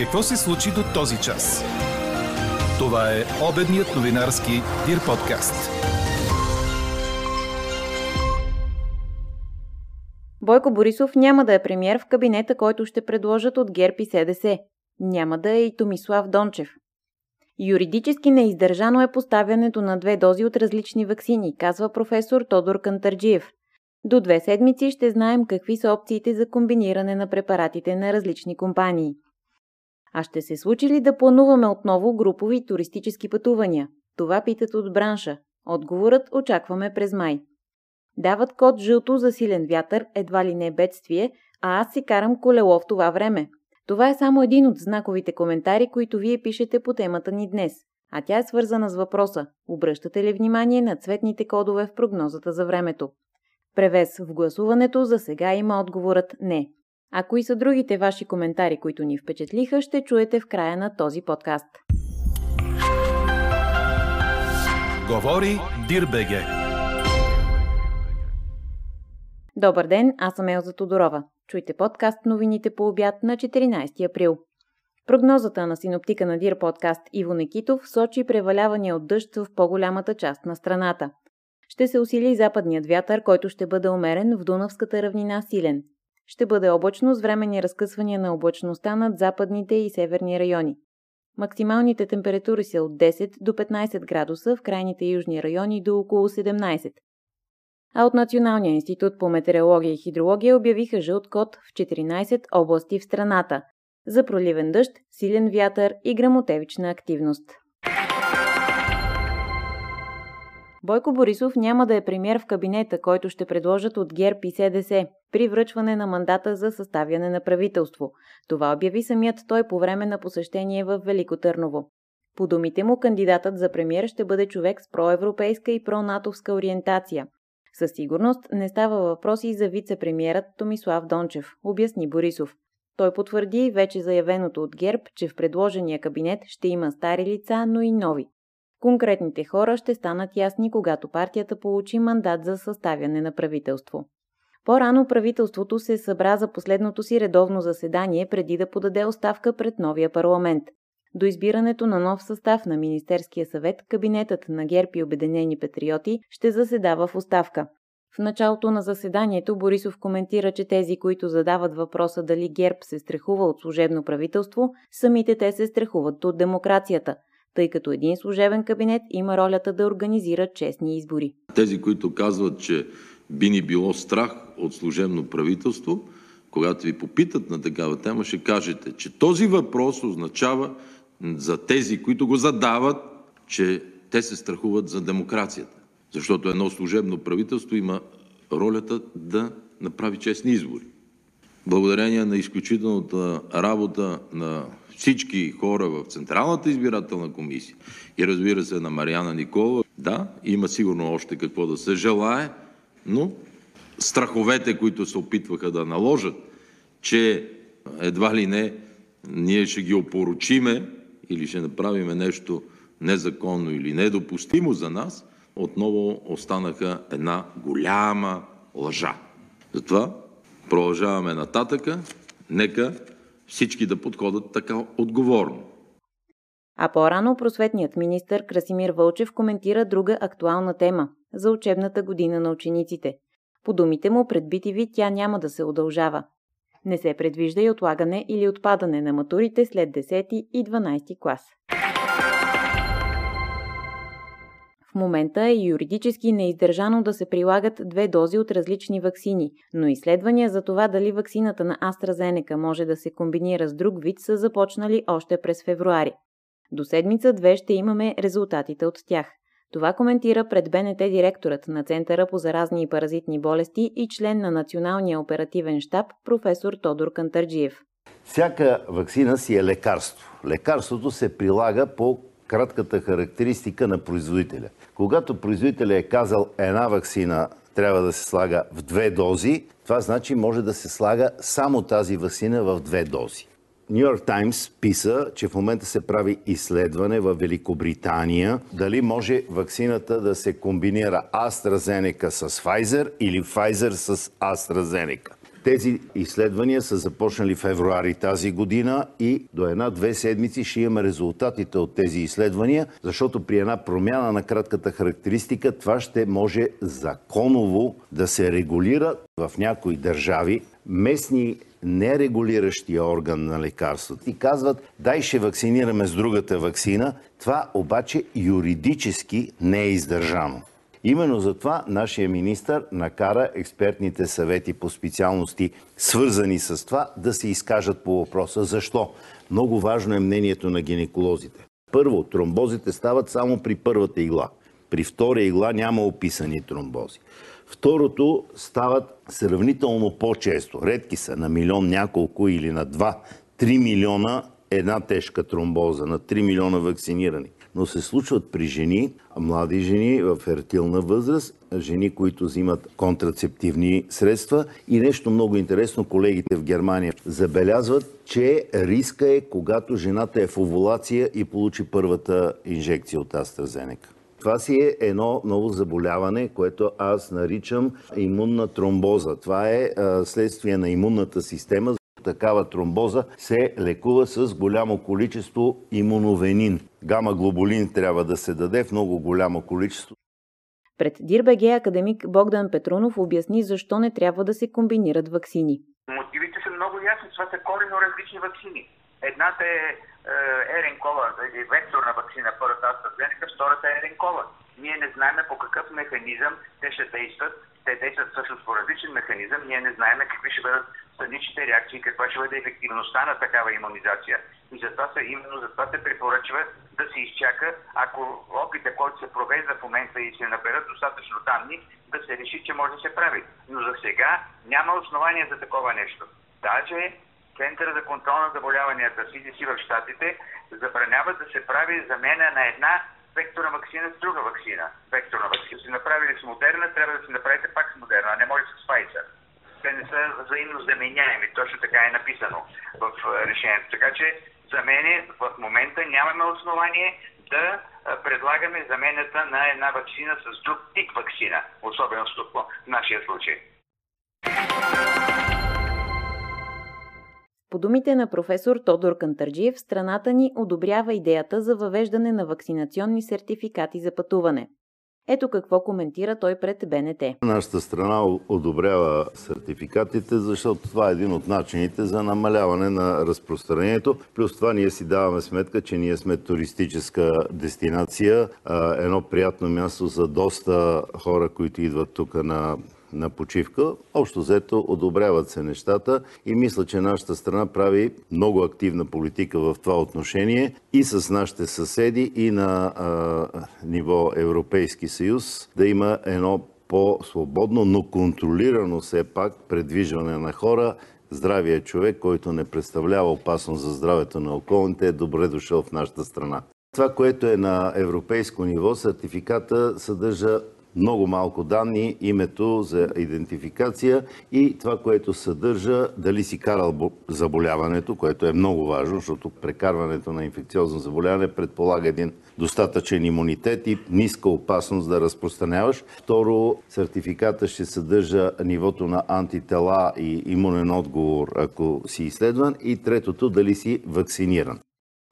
Какво се случи до този час? Това е обедният новинарски Дир подкаст. Бойко Борисов няма да е премьер в кабинета, който ще предложат от ГЕРБ и СДС. Няма да е и Томислав Дончев. Юридически неиздържано е поставянето на две дози от различни вакцини, казва професор Тодор Кантарджиев. До две седмици ще знаем какви са опциите за комбиниране на препаратите на различни компании. А ще се случи ли да плануваме отново групови туристически пътувания? Това питат от бранша. Отговорът очакваме през май. Дават код жълто за силен вятър, едва ли не бедствие, а аз си карам колело в това време. Това е само един от знаковите коментари, които вие пишете по темата ни днес. А тя е свързана с въпроса – обръщате ли внимание на цветните кодове в прогнозата за времето? Превес в гласуването за сега има отговорът не. А кои са другите ваши коментари, които ни впечатлиха, ще чуете в края на този подкаст. Говори Дирбеге. Добър ден, аз съм Елза Тодорова. Чуйте подкаст новините по обяд на 14 април. Прогнозата на синоптика на Дир подкаст Иво Некитов сочи преваляване от дъжд в по-голямата част на страната. Ще се усили западният вятър, който ще бъде умерен в Дунавската равнина силен. Ще бъде облачно с временни разкъсвания на облачността над западните и северни райони. Максималните температури са от 10 до 15 градуса, в крайните южни райони до около 17. А от Националния институт по метеорология и хидрология обявиха жълт код в 14 области в страната за проливен дъжд, силен вятър и грамотевична активност. Бойко Борисов няма да е премьер в кабинета, който ще предложат от ГЕРБ и СДС при връчване на мандата за съставяне на правителство. Това обяви самият той по време на посещение в Велико Търново. По думите му, кандидатът за премьер ще бъде човек с проевропейска и пронатовска ориентация. Със сигурност не става въпрос и за вице-премьерът Томислав Дончев, обясни Борисов. Той потвърди вече заявеното от ГЕРБ, че в предложения кабинет ще има стари лица, но и нови. Конкретните хора ще станат ясни, когато партията получи мандат за съставяне на правителство. По-рано правителството се събра за последното си редовно заседание преди да подаде оставка пред новия парламент. До избирането на нов състав на Министерския съвет, кабинетът на ГЕРБ и Обединени патриоти ще заседава в оставка. В началото на заседанието Борисов коментира, че тези, които задават въпроса дали ГЕРБ се страхува от служебно правителство, самите те се страхуват от демокрацията – тъй като един служебен кабинет има ролята да организира честни избори. Тези, които казват, че би ни било страх от служебно правителство, когато ви попитат на такава тема, ще кажете, че този въпрос означава за тези, които го задават, че те се страхуват за демокрацията. Защото едно служебно правителство има ролята да направи честни избори. Благодарение на изключителната работа на всички хора в Централната избирателна комисия и разбира се на Марияна Никола, да, има сигурно още какво да се желае, но страховете, които се опитваха да наложат, че едва ли не ние ще ги опоручиме или ще направиме нещо незаконно или недопустимо за нас, отново останаха една голяма лъжа. Затова продължаваме нататъка. Нека всички да подходят така отговорно. А по-рано просветният министр Красимир Вълчев коментира друга актуална тема – за учебната година на учениците. По думите му, пред BTV тя няма да се удължава. Не се предвижда и отлагане или отпадане на матурите след 10 и 12 клас. В момента е юридически неиздържано да се прилагат две дози от различни ваксини, но изследвания за това дали ваксината на AstraZeneca може да се комбинира с друг вид са започнали още през февруари. До седмица-две ще имаме резултатите от тях. Това коментира пред БНТ директорът на Центъра по заразни и паразитни болести и член на Националния оперативен штаб професор Тодор Кантарджиев. Всяка вакцина си е лекарство. Лекарството се прилага по кратката характеристика на производителя. Когато производителя е казал една вакцина трябва да се слага в две дози, това значи може да се слага само тази вакцина в две дози. Нью Йорк Таймс писа, че в момента се прави изследване в Великобритания дали може вакцината да се комбинира AstraZeneca с Pfizer или Pfizer с AstraZeneca. Тези изследвания са започнали февруари тази година и до една-две седмици ще имаме резултатите от тези изследвания, защото при една промяна на кратката характеристика това ще може законово да се регулира в някои държави. Местни нерегулиращия орган на лекарството и казват, дай ще вакцинираме с другата вакцина. Това обаче юридически не е издържано. Именно затова нашия министр накара експертните съвети по специалности, свързани с това, да се изкажат по въпроса. Защо? Много важно е мнението на гинеколозите. Първо, тромбозите стават само при първата игла. При втора игла няма описани тромбози. Второто стават сравнително по-често. Редки са на милион няколко или на 2-3 милиона една тежка тромбоза, на 3 милиона вакцинирани. Но се случват при жени, млади жени в фертилна възраст, жени, които взимат контрацептивни средства и нещо много интересно, колегите в Германия забелязват, че риска е когато жената е в овулация и получи първата инжекция от AstraZeneca. Това си е едно ново заболяване, което аз наричам имунна тромбоза. Това е следствие на имунната система. Такава тромбоза се лекува с голямо количество имуновенин. Гама-глобулин трябва да се даде в много голямо количество. Пред Дирбеге академик Богдан Петрунов обясни защо не трябва да се комбинират вакцини. Мотивите са много ясни. Това са корено различни вакцини. Едната е Еренкола, или векторна вакцина, първата AstraZeneca, втората е Еренкола. Ние не знаем по какъв механизъм те ще действат. Те действат всъщност по различен механизъм. Ние не знаем какви ще бъдат страничните реакции, каква ще бъде ефективността на такава иммунизация. И затова се, именно затова се препоръчва да се изчака, ако опита, който се провежда в момента и се наберат достатъчно данни, да се реши, че може да се прави. Но за сега няма основания за такова нещо. Даже Центъра за контрол на заболяванията CDC в Штатите забранява да се прави замена на една векторна вакцина с друга вакцина. Векторна вакцина. Си направили с Модерна, трябва да си направите пак с Модерна, а не може с Pfizer. Те не са взаимно заменяеми. Точно така е написано в решението. Така че за мен в момента нямаме основание да предлагаме замената на една вакцина с друг тип вакцина, особено в нашия случай. По думите на професор Тодор Кантарджиев, страната ни одобрява идеята за въвеждане на вакцинационни сертификати за пътуване. Ето какво коментира той пред БНТ. Нашата страна одобрява сертификатите, защото това е един от начините за намаляване на разпространението. Плюс това ние си даваме сметка, че ние сме туристическа дестинация, едно приятно място за доста хора, които идват тук на на почивка. Общо взето одобряват се нещата и мисля, че нашата страна прави много активна политика в това отношение и с нашите съседи и на а, ниво Европейски съюз да има едно по-свободно, но контролирано все пак предвижване на хора. Здравия човек, който не представлява опасност за здравето на околните, е добре дошъл в нашата страна. Това, което е на европейско ниво, сертификата съдържа много малко данни, името за идентификация и това, което съдържа дали си карал заболяването, което е много важно, защото прекарването на инфекциозно заболяване предполага един достатъчен имунитет и ниска опасност да разпространяваш. Второ, сертификата ще съдържа нивото на антитела и имунен отговор, ако си изследван. И третото, дали си вакциниран.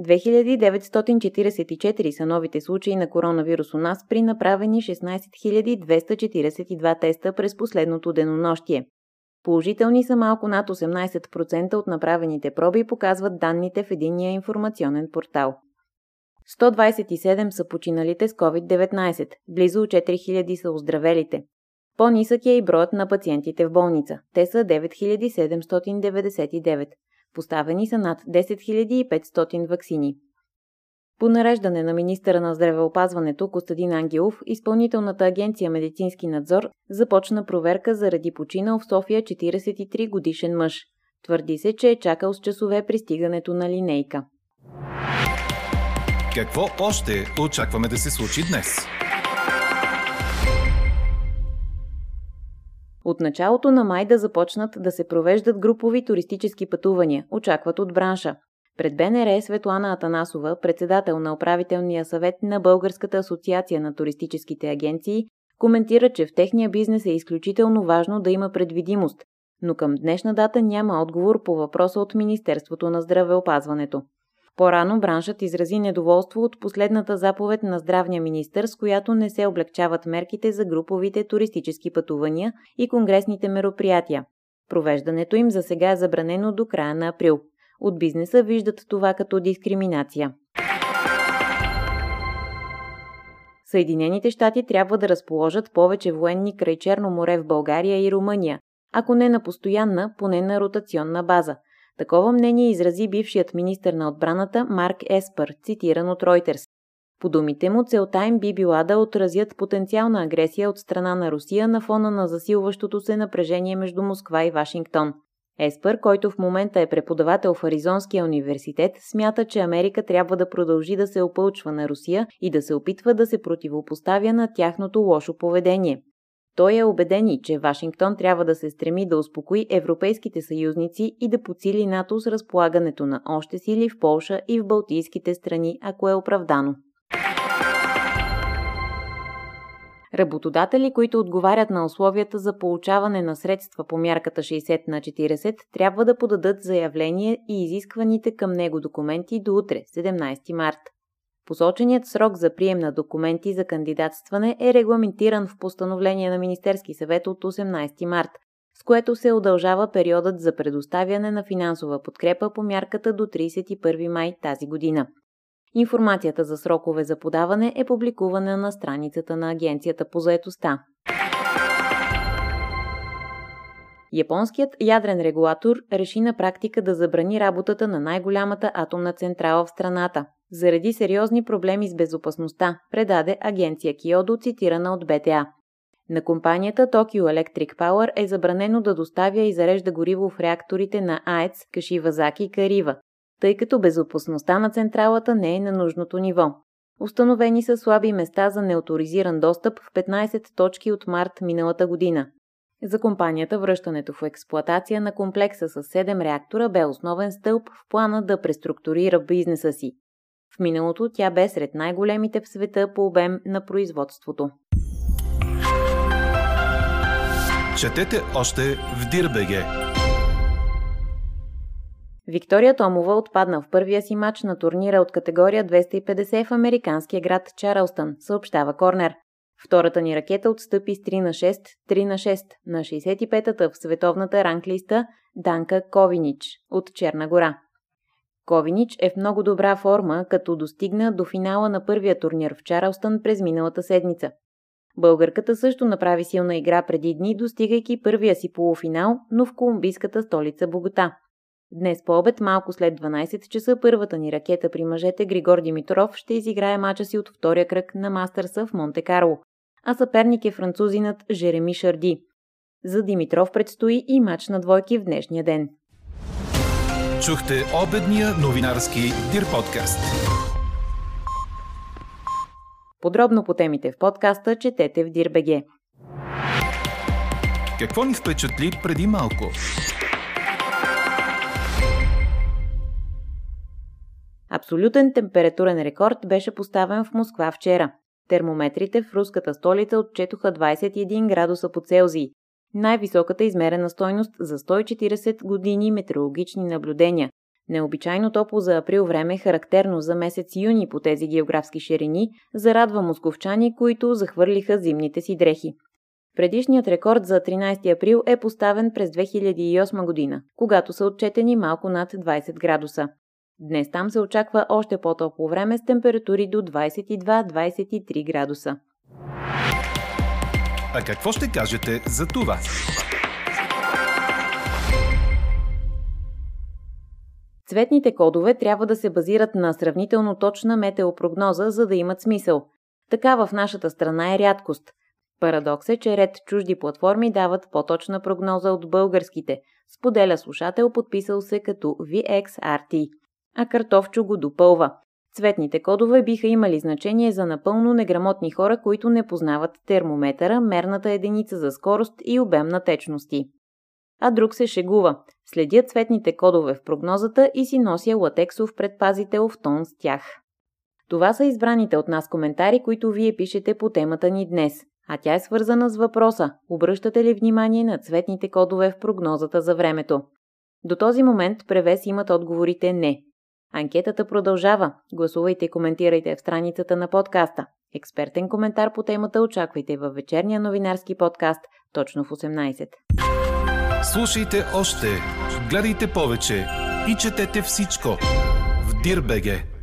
2944 са новите случаи на коронавирус у нас при направени 16 242 теста през последното денонощие. Положителни са малко над 18% от направените проби, показват данните в единния информационен портал. 127 са починалите с COVID-19, близо 4000 са оздравелите. По-нисък е и броят на пациентите в болница. Те са 9799. Поставени са над 10 500 вакцини. По нареждане на министъра на здравеопазването Костадин Ангелов, изпълнителната агенция Медицински надзор започна проверка заради починал в София 43 годишен мъж. Твърди се, че е чакал с часове пристигането на линейка. Какво още очакваме да се случи днес? От началото на май да започнат да се провеждат групови туристически пътувания, очакват от бранша. Пред БНР е Светлана Атанасова, председател на управителния съвет на Българската асоциация на туристическите агенции, коментира, че в техния бизнес е изключително важно да има предвидимост, но към днешна дата няма отговор по въпроса от Министерството на здравеопазването. По-рано браншът изрази недоволство от последната заповед на здравния министър, с която не се облегчават мерките за груповите туристически пътувания и конгресните мероприятия. Провеждането им за сега е забранено до края на април. От бизнеса виждат това като дискриминация. Съединените щати трябва да разположат повече военни край Черно море в България и Румъния, ако не на постоянна, поне на ротационна база. Такова мнение изрази бившият министр на отбраната Марк Еспър, цитиран от Reuters. По думите му, целта им би била да отразят потенциална агресия от страна на Русия на фона на засилващото се напрежение между Москва и Вашингтон. Еспър, който в момента е преподавател в Аризонския университет, смята, че Америка трябва да продължи да се опълчва на Русия и да се опитва да се противопоставя на тяхното лошо поведение. Той е убеден, че Вашингтон трябва да се стреми да успокои европейските съюзници и да подсили НАТО с разполагането на още сили в Полша и в Балтийските страни, ако е оправдано. Работодатели, които отговарят на условията за получаване на средства по мярката 60 на 40, трябва да подадат заявление и изискваните към него документи до утре, 17 март. Посоченият срок за прием на документи за кандидатстване е регламентиран в постановление на Министерски съвет от 18 март, с което се удължава периодът за предоставяне на финансова подкрепа по мярката до 31 май тази година. Информацията за срокове за подаване е публикувана на страницата на Агенцията по заетостта. Японският ядрен регулатор реши на практика да забрани работата на най-голямата атомна централа в страната, заради сериозни проблеми с безопасността, предаде агенция Киодо, цитирана от БТА. На компанията Tokyo Electric Power е забранено да доставя и зарежда гориво в реакторите на АЕЦ Кашивазаки Карива, тъй като безопасността на централата не е на нужното ниво. Установени са слаби места за неоторизиран достъп в 15 точки от март миналата година. За компанията връщането в експлоатация на комплекса с 7 реактора бе основен стълб в плана да преструктурира бизнеса си. В миналото тя бе сред най-големите в света по обем на производството. Четете още в Дирбеге! Виктория Томова отпадна в първия си матч на турнира от категория 250 в американския град Чарлстън, съобщава Корнер. Втората ни ракета отстъпи с 3 на 6, 3 на 6 на 65-та в световната ранглиста Данка Ковинич от Черна гора. Ковинич е в много добра форма, като достигна до финала на първия турнир в Чарлстън през миналата седмица. Българката също направи силна игра преди дни, достигайки първия си полуфинал, но в колумбийската столица Богота. Днес по обед, малко след 12 часа, първата ни ракета при мъжете Григор Димитров ще изиграе мача си от втория кръг на Мастърса в Монте Карло, а съперник е французинът Жереми Шарди. За Димитров предстои и мач на двойки в днешния ден. Чухте обедния новинарски Дир подкаст. Подробно по темите в подкаста четете в Дирбеге. Какво ни впечатли преди малко? Абсолютен температурен рекорд беше поставен в Москва вчера. Термометрите в руската столица отчетоха 21 градуса по Целзий, най-високата измерена стойност за 140 години метеорологични наблюдения. Необичайно топло за април време, характерно за месец юни по тези географски ширини, зарадва московчани, които захвърлиха зимните си дрехи. Предишният рекорд за 13 април е поставен през 2008 година, когато са отчетени малко над 20 градуса. Днес там се очаква още по-топло време с температури до 22-23 градуса. А какво ще кажете за това? Цветните кодове трябва да се базират на сравнително точна метеопрогноза, за да имат смисъл. Така в нашата страна е рядкост. Парадокс е, че ред чужди платформи дават по-точна прогноза от българските, споделя слушател, подписал се като VXRT. А Картовчо го допълва. Цветните кодове биха имали значение за напълно неграмотни хора, които не познават термометъра, мерната единица за скорост и обем на течности. А друг се шегува. Следя цветните кодове в прогнозата и си нося латексов предпазител в тон с тях. Това са избраните от нас коментари, които вие пишете по темата ни днес. А тя е свързана с въпроса – обръщате ли внимание на цветните кодове в прогнозата за времето? До този момент превес имат отговорите не. Анкетата продължава. Гласувайте и коментирайте в страницата на подкаста. Експертен коментар по темата очаквайте във вечерния новинарски подкаст точно в 18. Слушайте още, гледайте повече и четете всичко в Дирбеге.